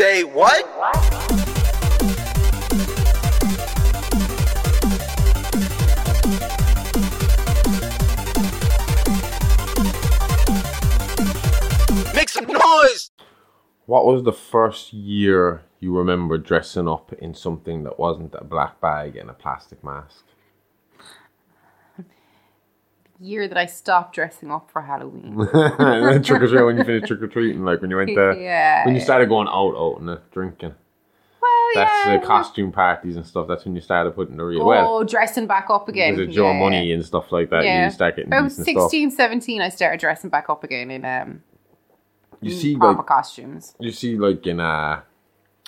Say what? Make some noise! What was the first year you remember dressing up in something that wasn't a black bag and a plastic mask? Year that I stopped dressing up for Halloween. trick or treat when you finished trick or treating, like when you went there, Yeah. when you started going out, out and uh, drinking. well, That's yeah. the costume parties and stuff. That's when you started putting the real Oh, well. dressing back up again. Because of Joe yeah. Money and stuff like that, Yeah. you start getting I was decent stuff. 16, 17, I started dressing back up again in um, You see, proper like costumes. you see, like in uh,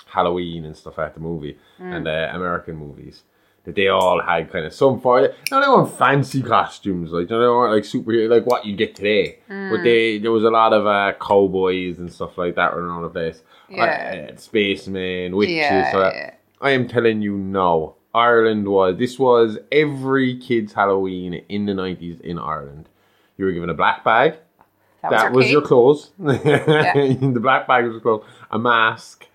Halloween and stuff at the movie Mm. and uh, American movies. That they all had kind of some for it. No, they weren't fancy costumes, like you know, they weren't like superhero, like what you get today. Mm. But they there was a lot of uh, cowboys and stuff like that running around the place. Yeah. Uh, spacemen, witches. Yeah, so yeah. I am telling you no. Ireland was this was every kid's Halloween in the nineties in Ireland. You were given a black bag. That, That was, your clothes. the black bag was your clothes, a mask,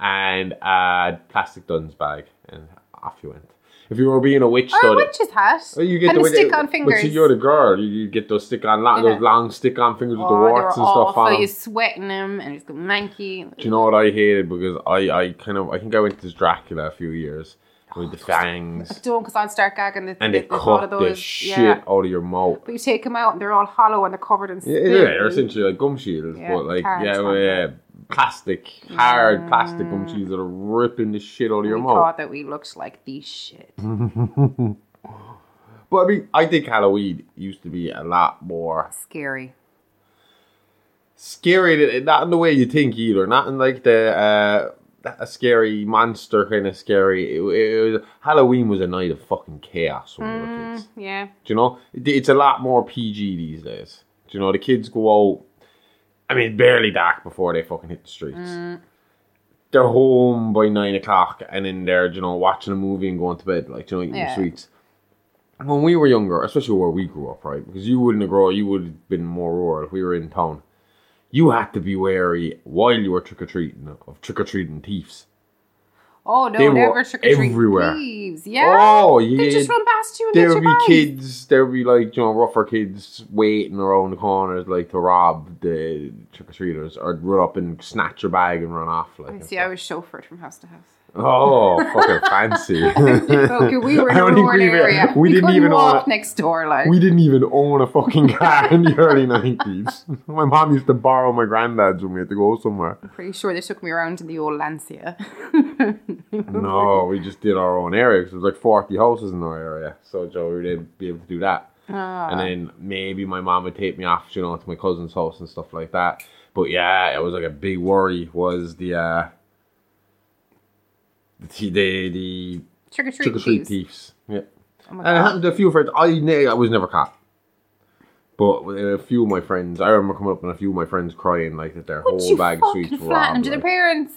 and a plastic Dunnes bag, and off you went. If you were being a witch, Or though, a witch's hat. well, you get and the a witch- stick on But fingers. see, you're the girl. You, you get those stick on, long, Yeah. those long stick on fingers with oh, the warts and stuff on. You're sweating them and it's manky. Do you know what I hated? Because I, I kind of, I think I went to Dracula a few years oh, with the fangs, Don't because I'll start gagging the, and the, they the cut of the shit Yeah. out of your mouth. But you take them out and they're all hollow and they're covered in Yeah, yeah, they're essentially like gum shields, Yeah, but like yeah, well, yeah, plastic, hard plastic gum shields that are ripping the shit out of your we mouth. thought that we looked like the shit. But I mean, I think Halloween used to be a lot more Scary. scary. Not in the way you think either. Not in like the uh, a scary monster kind of scary. It, it was, Halloween was a night of fucking chaos when we were kids. Yeah. Do you know? It- It's a lot more PG these days. Do you know? The kids go out. I mean, barely dark before they fucking hit the streets. They're home by nine o'clock and in there, you know, watching a movie and going to bed, like, you know, eating Yeah. sweets. When we were younger, especially where we grew up, right? Because you wouldn't have grown, you would have been more rural if we were in town. You had to be wary while you were trick or treating of trick or treating thieves. Oh no, They were never trick or treat everywhere. thieves. Yeah. Oh, They yeah. just run past you and There would be kids, there would be like, you know, rougher kids waiting around the corners, like to rob the trick or treaters or run up and snatch your bag and run off. Like, and See. I was chauffeured from house to house. Oh, fucking fancy. Okay, we were in I a rural we area. we didn't even walk wanna- next door. Like we didn't even own a fucking car in the early 90s. My mom used to borrow my granddad's when we had to go somewhere. pretty sure they took me around in the old Lancia. No, we just did our own area because there was like 40 houses in our area. So, Joe, we didn't be able to do that. Ah. And then maybe my mom would take me off, you know, to my cousin's house and stuff like that. But yeah, it was like a big worry was the, uh, the, the, the Trick or treat trick or treat thieves. thieves. Yeah. Oh And it happened to a few friends. I ne- I was never caught. But a few of my friends, I remember coming up and a few of my friends crying like that their whole you bag of fucking sweets were flatten robbed. to their Like. parents?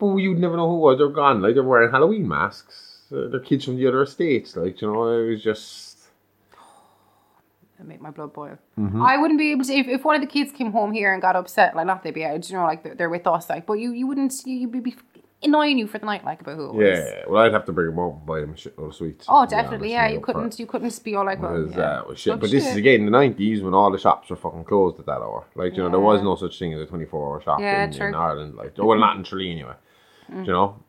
But you'd never know who was. They're gone. Like they're wearing Halloween masks. Uh, they're kids from the other estates. Like you know, it was just. That make my blood boil. Mm-hmm. I wouldn't be able to if, if one of the kids came home here and got upset, like not they'd be out, you know, like they're, they're with us, like, but you you wouldn't you, you'd be, be annoying you for the night, like about who it was. Yeah, well, I'd have to bring them up and buy them a shitload of sweets. Oh, definitely. Yeah, you couldn't. You couldn't be all like, well, yeah. uh, well, shit. Oh, but this is again the nineties when all the shops were fucking closed at that hour. Like you know, there was no such thing as a twenty four hour shop Yeah, in, in Ireland. Like, well, not in Tralee anyway. Mm. You know,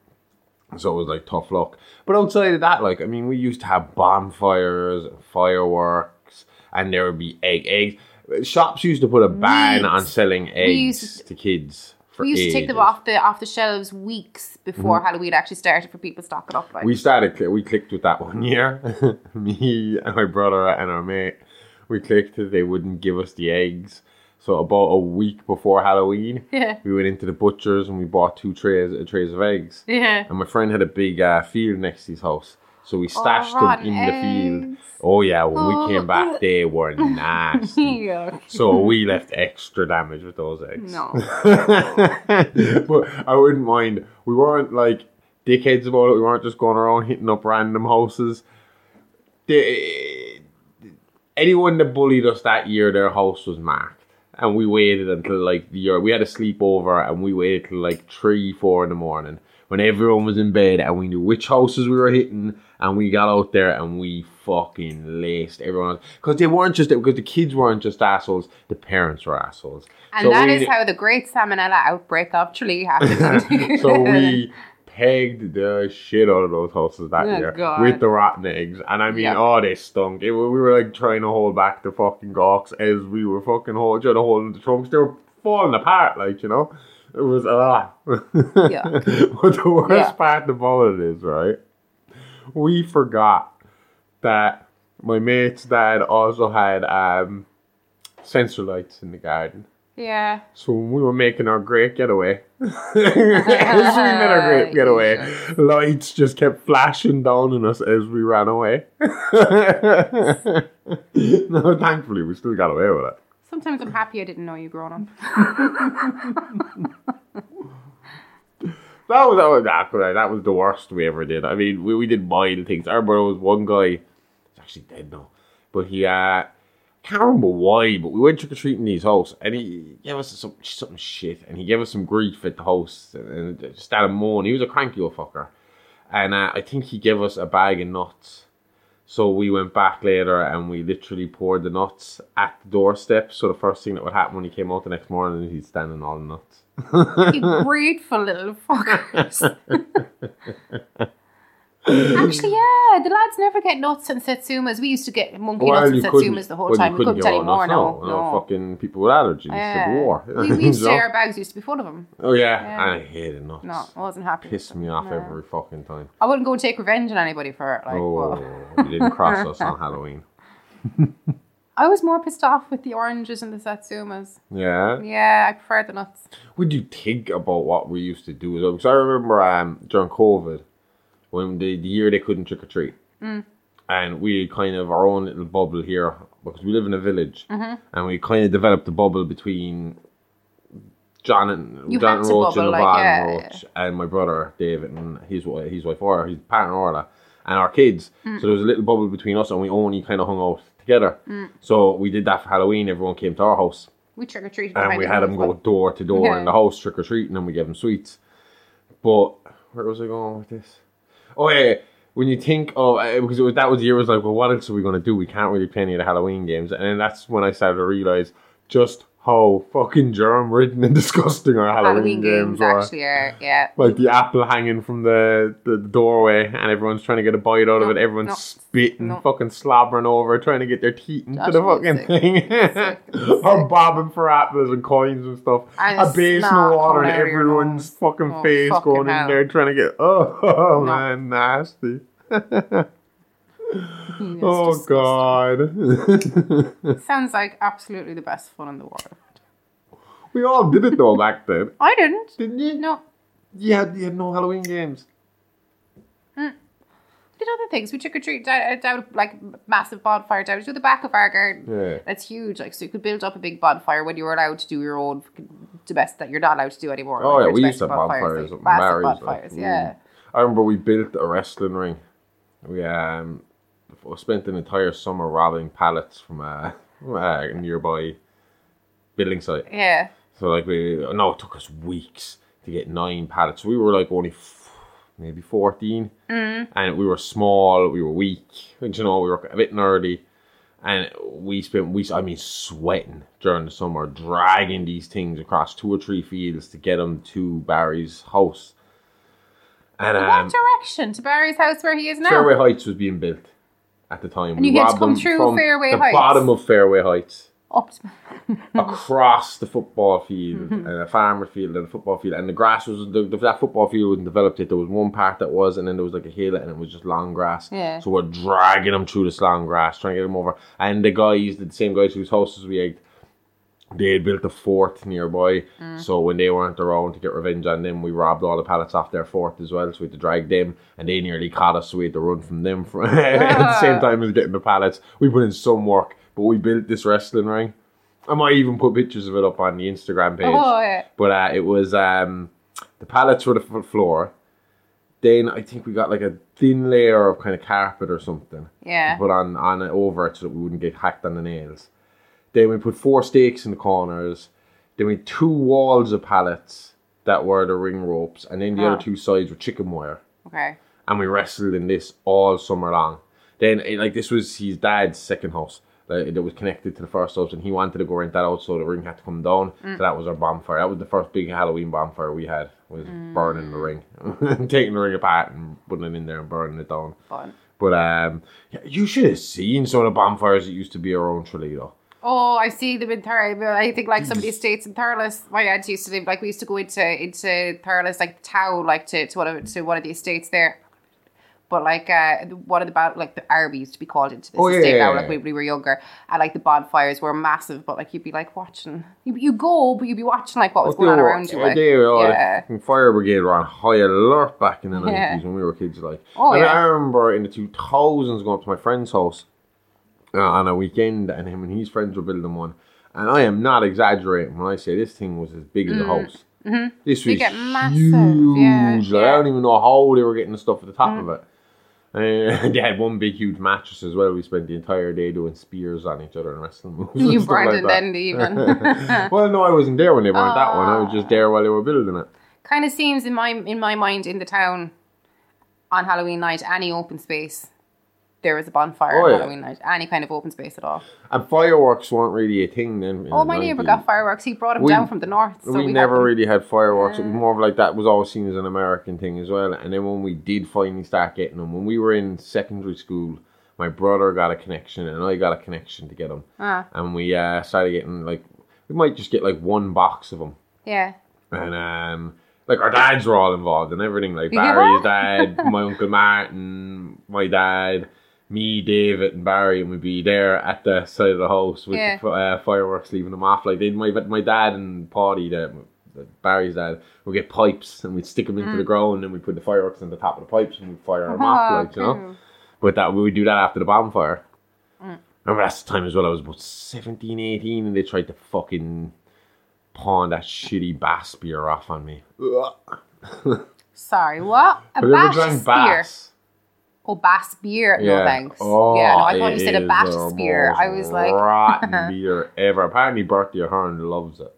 so it was like tough luck. But outside of that, like I mean, we used to have bonfires, fireworks, and there would be egg eggs. Shops used to put a ban Meat. on selling eggs to- to kids. For We used to take them off the off the shelves weeks before Halloween actually started for people stocking up. Like, Mm-hmm. We started, we clicked with that one year. Me and my brother and our mate, we clicked that they wouldn't give us the eggs. So about a week before Halloween, yeah, we went into the butcher's and we bought two trays, uh, trays of eggs. yeah. And my friend had a big uh, field next to his house. So we stashed them rotten in the field. eggs. Oh yeah, when Oh, we came back, they were nasty. So we left extra damage with those eggs. No. but I wouldn't mind. We weren't like dickheads about it. We weren't just going around hitting up random houses. The, anyone that bullied us that year, their house was marked. And we waited until like the year we had a sleepover and we waited till like three, four in the morning when everyone was in bed and we knew which houses we were hitting and we got out there and we fucking laced everyone because they weren't just because the kids weren't just assholes, the parents were assholes. And So that we- is how the great salmonella outbreak actually happened. so we pegged the shit out of those houses that Oh, year God. with the rotten eggs, and I mean, Yuck. oh, they stunk. It, we were like trying to hold back the fucking gawks as we were fucking hold, trying to hold the trunks. They were falling apart, like you know. It was a lot. Yeah. but the worst Yeah. part about it is right. We forgot that my mate's dad also had um sensor lights in the garden. Yeah. So when we were making our great getaway, as we made our great getaway, lights just kept flashing down on us as we ran away. no, thankfully we still got away with it. Sometimes I'm happy I didn't know you growing up. That was that was that, that was the worst we ever did. I mean, we, we did mild things. I remember there was one guy, he's actually dead now, but he uh can't remember why, but we went trick or treating in his house, and he gave us some something shit, and he gave us some grief at the house, and just started moaning. He was a cranky old fucker, and uh, I think he gave us a bag of nuts. So we went back later and we literally poured the nuts at the doorstep. So the first thing that would happen when he came out the next morning, he's standing all the nuts. You grateful little fuckers. Actually, yeah, the lads never get nuts and satsumas. We used to get monkey nuts and satsumas the whole well, time. We couldn't get get all any more. nuts, No, no, no. fucking people with allergies. Yeah. War. we, we used to our bags used to be full of them. Oh yeah, Yeah. and I hated nuts. No, I wasn't happy. Pissed me off No. every fucking time. I wouldn't go and take revenge on anybody for it. Like, oh, well. you didn't cross us on Halloween. I was more pissed off with the oranges and the satsumas. Yeah. Yeah, I prefer the nuts. Would you think about what we used to do? as well? Because I remember um, during COVID, when the, the year they couldn't trick or treat, Mm. and we kind of our own little bubble here because we live in a village, Mm-hmm. and we kind of developed a bubble between John and You John to Roach and bubble, like, yeah, Roach and my brother David and his wife, his wife Orla, his partner Orla, and our kids. Mm. So there was a little bubble between us, and we only kind of hung out together. Mm. So we did that for Halloween. Everyone came to our house We trick or treated. and we had them go door to door in the house trick or treating, and we gave them sweets. But where was I going with this? Oh yeah, when you think of uh, because was, that was the year I was like, well, what else are we to do? We can't really play any of the Halloween games, and then that's when I started to realize just how fucking germ ridden and disgusting our Halloween, Halloween games, games were. actually are. Yeah. Like the apple hanging from the, the doorway, and everyone's trying to get a bite out of it. Everyone's no, spitting, no. fucking slobbering over, trying to get their teeth into Josh the fucking sick. thing, Sick, or bobbing for apples and coins and stuff. And a basin of water and coming out of your everyone's fucking Oh, face fucking going in there trying to get. Oh, oh man, nasty. Oh god. Sounds like absolutely the best fun in the world. we all did it though back then, I didn't. didn't you? No. You had, you had no Halloween games. We did other things. We trick or treat down, down like massive bonfire down to the back of our garden. Yeah. That's huge. Like so, you could build up a big bonfire when you were allowed to do your own domestic that you're not allowed to do anymore. Oh like yeah, we used to have bonfires like massive like, bonfires. mm. Yeah. I remember we built a wrestling ring. We um spent an entire summer robbing pallets from a, from a nearby building site. Yeah. So like we no, it took us weeks to get nine pallets. We were like only f- maybe fourteen, and we were small. We were weak. and, You know, we were a bit nerdy, and we spent we I mean sweating during the summer, dragging these things across two or three fields to get them to Barry's house. And In um, what direction? To Barry's house where he is now? Fairway Heights was being built at the time. And you get to come through from Fairway the Heights? bottom of Fairway Heights Up across the football field Mm-hmm. and a farmer field and a football field and the grass was the, the, that football field wasn't developed yet there was one part that was and then there was like a hill and it was just long grass Yeah. so we're dragging them through this long grass trying to get them over and the guys the same guys whose houses we egged they had built a fort nearby Mm. so when they weren't around to get revenge on them we robbed all the pallets off their fort as well so we had to drag them and they nearly caught us so we had to run from them for, at the same Ah. time as getting the pallets we put in some work but we built this wrestling ring I might even put pictures of it up on the Instagram page. Oh, yeah. But uh, it was um, the pallets were the floor. Then I think we got like a thin layer of kind of carpet or something Yeah. to put on on it over it so that we wouldn't get hacked on the nails. Then we put four stakes in the corners. Then we had two walls of pallets that were the ring ropes, and then the Ah. other two sides were chicken wire. Okay. And we wrestled in this all summer long. Then, eh, like, this was his dad's second house like, that was connected to the first house, and he wanted to go rent that out, so the ring had to come down. Mm. So that was our bonfire. That was the first big Halloween bonfire we had. Was Mm. burning the ring, taking the ring apart and putting it in there and burning it down. Fun. But um, yeah, you should have seen some of the bonfires that used to be around Tralee. Oh, I see them in Thurles. I think like some of the estates in Thurles. My aunt used to live like we used to go into into Thurles like town like to, to one of to one of the estates there. But like uh one of the ba- like the Arby used to be called into this Oh, yeah, estate yeah, now yeah. like when we were younger and like the bonfires were massive but like you'd be like watching you you go but you'd be watching like what was going on were- around you like they were all- yeah the fire brigade were on high alert back in the Yeah. nineties when we were kids. Like, Oh, and yeah. I remember in the two thousands going up to my friend's house uh, on a weekend, and him and his friends were building one. And I am not exaggerating when I say this thing was as big as a house. Mm-hmm. This They was get massive, huge. yeah, like, I yeah. don't even know how they were getting the stuff at the top of it. Uh, they had one big, huge mattress as well. We spent the entire day doing spears on each other and wrestling moves. and you stuff burned like it that. then even well, no, I wasn't there when they burned that one. I was just there while they were building it. kind of seems in my in my mind in the town on Halloween night any open space there was a bonfire Oh, yeah. Halloween night any kind of open space at all. And fireworks weren't really a thing then. Oh, my neighbour got fireworks. He brought them We- down from the north. So we, we, never them. really had fireworks. It was more of like that was always seen as an American thing as well. And then when we did finally start getting them, when we were in secondary school, my brother got a connection and I got a connection to get them. Ah, And we uh, started getting like, we might just get like one box of them. yeah. And um, like our dads were all involved and everything. Like Barry's dad, my uncle Martin, my dad, me, David, and Barry, and we'd be there at the side of the house with Yeah. the uh, fireworks, leaving them off. Like they, my my dad and Paddy, the, the Barry's dad, would get pipes and we'd stick them Mm. into the ground, and we'd put the fireworks on the top of the pipes and we'd fire them off, Oh, like you know. But that we would do that after the bonfire. Mm. Remember that's the time as well. I was about 17, 18, and they tried to fucking pawn that shitty bass beer off on me. Sorry, what? A bass beer? bass? Oh, bass beer? No thanks. Oh, yeah, no, I oh, thought it you said a bass beer. I was like, rotten beer ever. Apparently, Bertie Ahern loves it.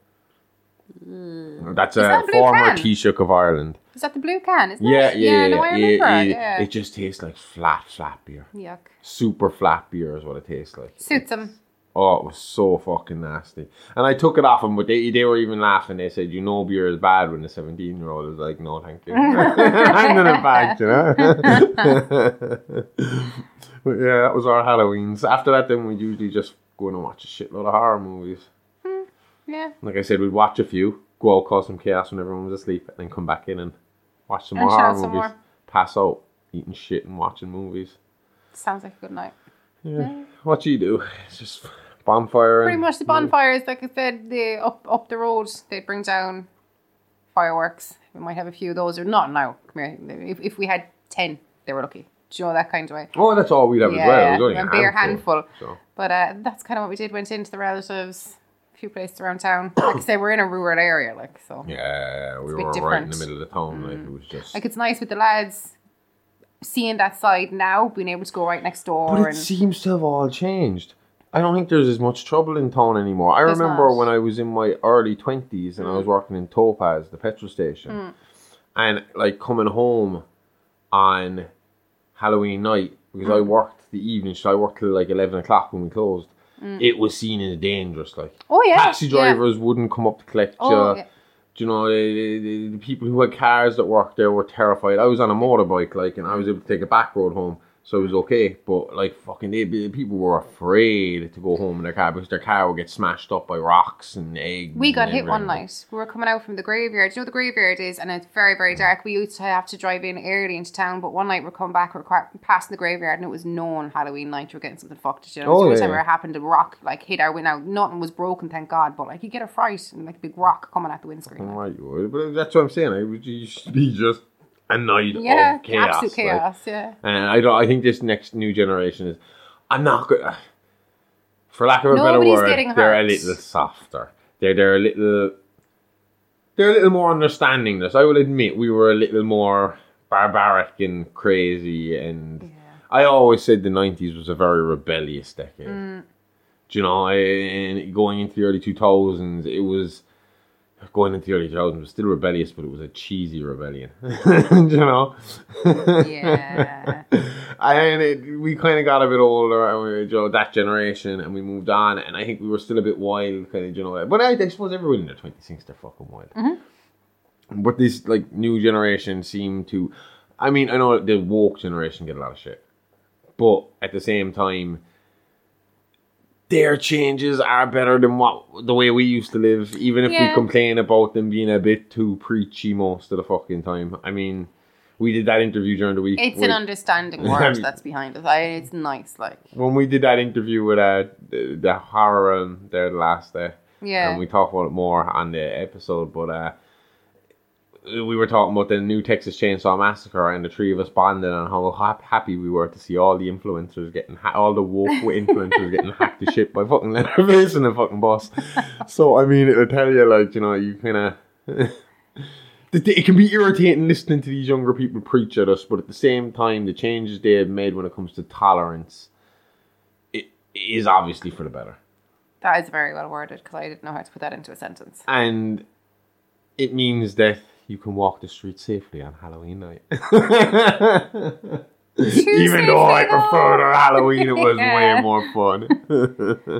Hmm. That's Is a that former can? Taoiseach of Ireland. is that the blue can? Isn't Yeah, it? yeah, yeah. no, I yeah, remember. yeah, it, yeah. It just tastes like flat, flat beer. Yuck. Super flat beer is what it tastes like. Suits him. Oh, it was so fucking nasty. And I took it off him, but they, they were even laughing. They said, you know beer is bad when the 17 year old was like, no, thank you. Handing it back, you know? but yeah, that was our Halloweens. After that, then we'd usually just go in and watch a shitload of horror movies. Hmm, yeah. Like I said, we'd watch a few, go out, cause some chaos when everyone was asleep, and then come back in and watch some And more horror some movies. more. Pass out, eating shit and watching movies. Sounds like a good night. Yeah. What do you do? It's just bonfire. Pretty much the bonfires, like I said, the up up the road, they bring down fireworks. We might have a few of those, or not now. Come here. If, if we had 10, they were lucky. Do you know that kind of way? Oh, that's all we'd have as well. It was only a bare handful. So. But uh, that's kind of what we did. Went into the relatives, a few places around town. Like I say, we're in a rural area, like so. Yeah, we were right in the. Mm. middle of the town. Like it was just. Like it's nice with the lads seeing that side now, being able to go right next door but it and seems to have all changed. I don't think there's as much trouble in town anymore. I There's remember not. when I was in my early twenties and I was working in Topaz, the petrol station, Mm. and like coming home on Halloween night because I Mm. worked the evening, so I worked till like eleven o'clock when we closed. It was seen as dangerous. Like oh Mm. yeah, taxi yeah. drivers wouldn't come up to collect Oh, you. yeah. Do you know the, the, the people who had cars that worked there were terrified. I was on a motorbike, like, and I was able to take a back road home, so it was okay. But like, fucking, they, people were afraid to go home in their car because their car would get smashed up by rocks and eggs. We got hit one night. We were coming out from the graveyard. Do you know what the graveyard is? And it's very, very dark. We used to have to drive in early into town, but one night we're coming back, we're passing the graveyard, and it was known Halloween night. We were getting something fucked. You know, Oh, the only yeah. time it happened, a rock like hit our window. Nothing was broken, thank God. But like you get a fright and like a big rock coming at the windscreen. Right, you would, but that's what I'm saying. I would you should be just a night Yeah, of chaos. absolute like. chaos. yeah. And I don't. I think this next new generation is. I'm not good. For lack of a better word, they're a little softer. They're they're a little. They're a little more understanding. This I will admit, we were a little more barbaric and crazy, and I always said the '90s was a very rebellious decade. Mm. Do you know, and going into the early 2000s, it was going into the early 2000s was still rebellious, but it was a cheesy rebellion. You know? Yeah. and it, we kind of got a bit older, and we were, you know, that generation, and we moved on. And I think we were still a bit wild, kind of, you know. But I, I suppose everyone in their twenty thinks they're fucking wild. Mm-hmm. But this like new generation seem to. I mean, I know the woke generation get a lot of shit, but at the same time, their changes are better than what the way we used to live. Even if we complain about them being a bit too preachy most of the fucking time. I mean, we did that interview during the week. It's with- an understanding word that's behind it. I, it's nice, like when we did that interview with uh, the, the horror um, there the last day, yeah. and we talked about it more on the episode, but uh, we were talking about the new Texas Chainsaw Massacre, and the three of us bonded on how hap- happy we were to see all the influencers getting ha- all the woke influencers getting hacked to shit by fucking Leatherface and the fucking boss. So I mean, it'll tell you like you know you kind of. It can be irritating listening to these younger people preach at us, but at the same time, the changes they have made when it comes to tolerance, it is obviously for the better. that is very well worded because I didn't know how to put that into a sentence. and it means that you can walk the street safely on Halloween night. Even though I prefer the Halloween, it was Yeah. way more fun.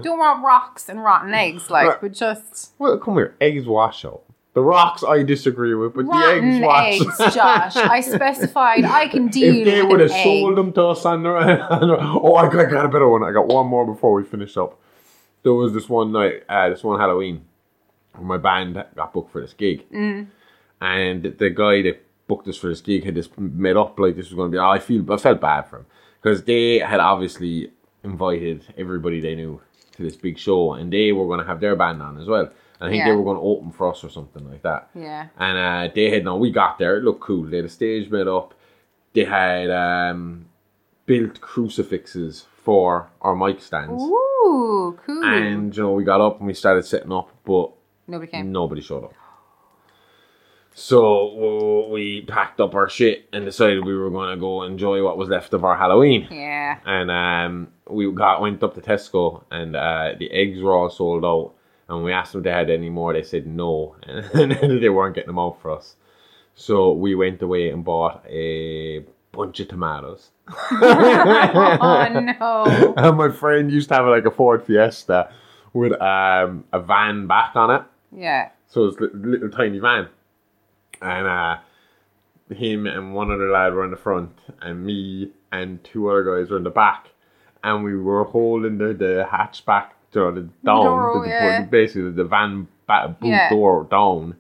Don't want rocks and rotten eggs, like, Right. but just well, come here, eggs wash out. The rocks I disagree with, but the rotten eggs wash. eggs, Josh. I specified I can deal if they would have sold them to us on the, on the oh, I got, I got a better one. I got one more before we finish up. There was this one night, uh, this one Halloween, my band got booked for this gig, Mm. And the guy that booked us for this gig had just made up like this was going to be. I feel I felt bad for him because they had obviously invited everybody they knew to this big show, and they were going to have their band on as well. And I think they were going to open for us or something like that. Yeah. And uh, they had no, we got there. It looked cool. They had a stage made up. They had um, built crucifixes for our mic stands. Ooh, cool. And you know, we got up and we started setting up, but Nobody came. nobody showed up. So we packed up our shit and decided we were going to go enjoy what was left of our Halloween. Yeah. And um, we got went up to Tesco and uh, the eggs were all sold out. And we asked them if they had any more. They said no, and they weren't getting them out for us. So we went away and bought a bunch of tomatoes. Oh no. and my friend used to have like a Ford Fiesta with um, a van back on it. Yeah. So it's a little tiny van. And uh, him and one other lad were in the front, and me and two other guys were in the back. And we were holding the, the hatchback door, the down, door, the, the- yeah. basically the van ba- boot Yeah. door down.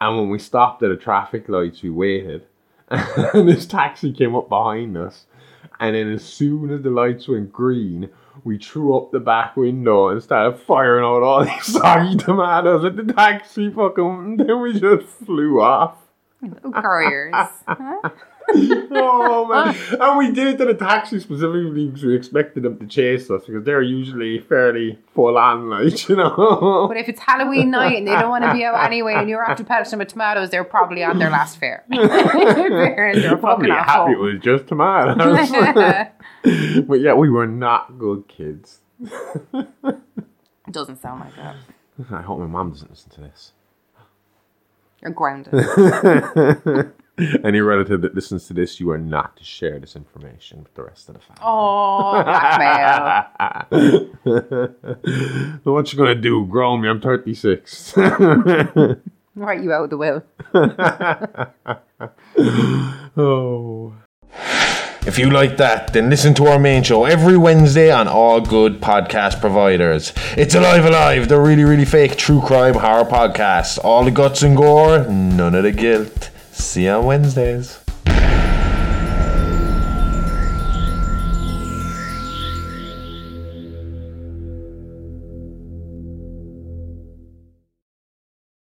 And when we stopped at the traffic lights, we waited. and this taxi came up behind us. And then as soon as the lights went green, we threw up the back window and started firing out all these soggy tomatoes at the taxi fucking then we just flew off. Little couriers. Huh? oh man. And we did it to the taxi specifically because we expected them to chase us because they're usually fairly full on, like, you know. But if it's Halloween night and they don't want to be out anyway and you're after pelting them with tomatoes, they're probably on their last fare. they're Probably happy it home. was just tomatoes. but yeah, we were not good kids. it Doesn't sound like that. I hope my mom doesn't listen to this. You're grounded. Any relative that listens to this, you are not to share this information with the rest of the family. Oh, blackmail. what you gonna do? Grow me? I'm 36. Write you out of the will. oh. If you like that, then listen to our main show every Wednesday on all good podcast providers. It's Alive Alive, the really, really fake true crime horror podcast. All the guts and gore, none of the guilt. See you on Wednesdays.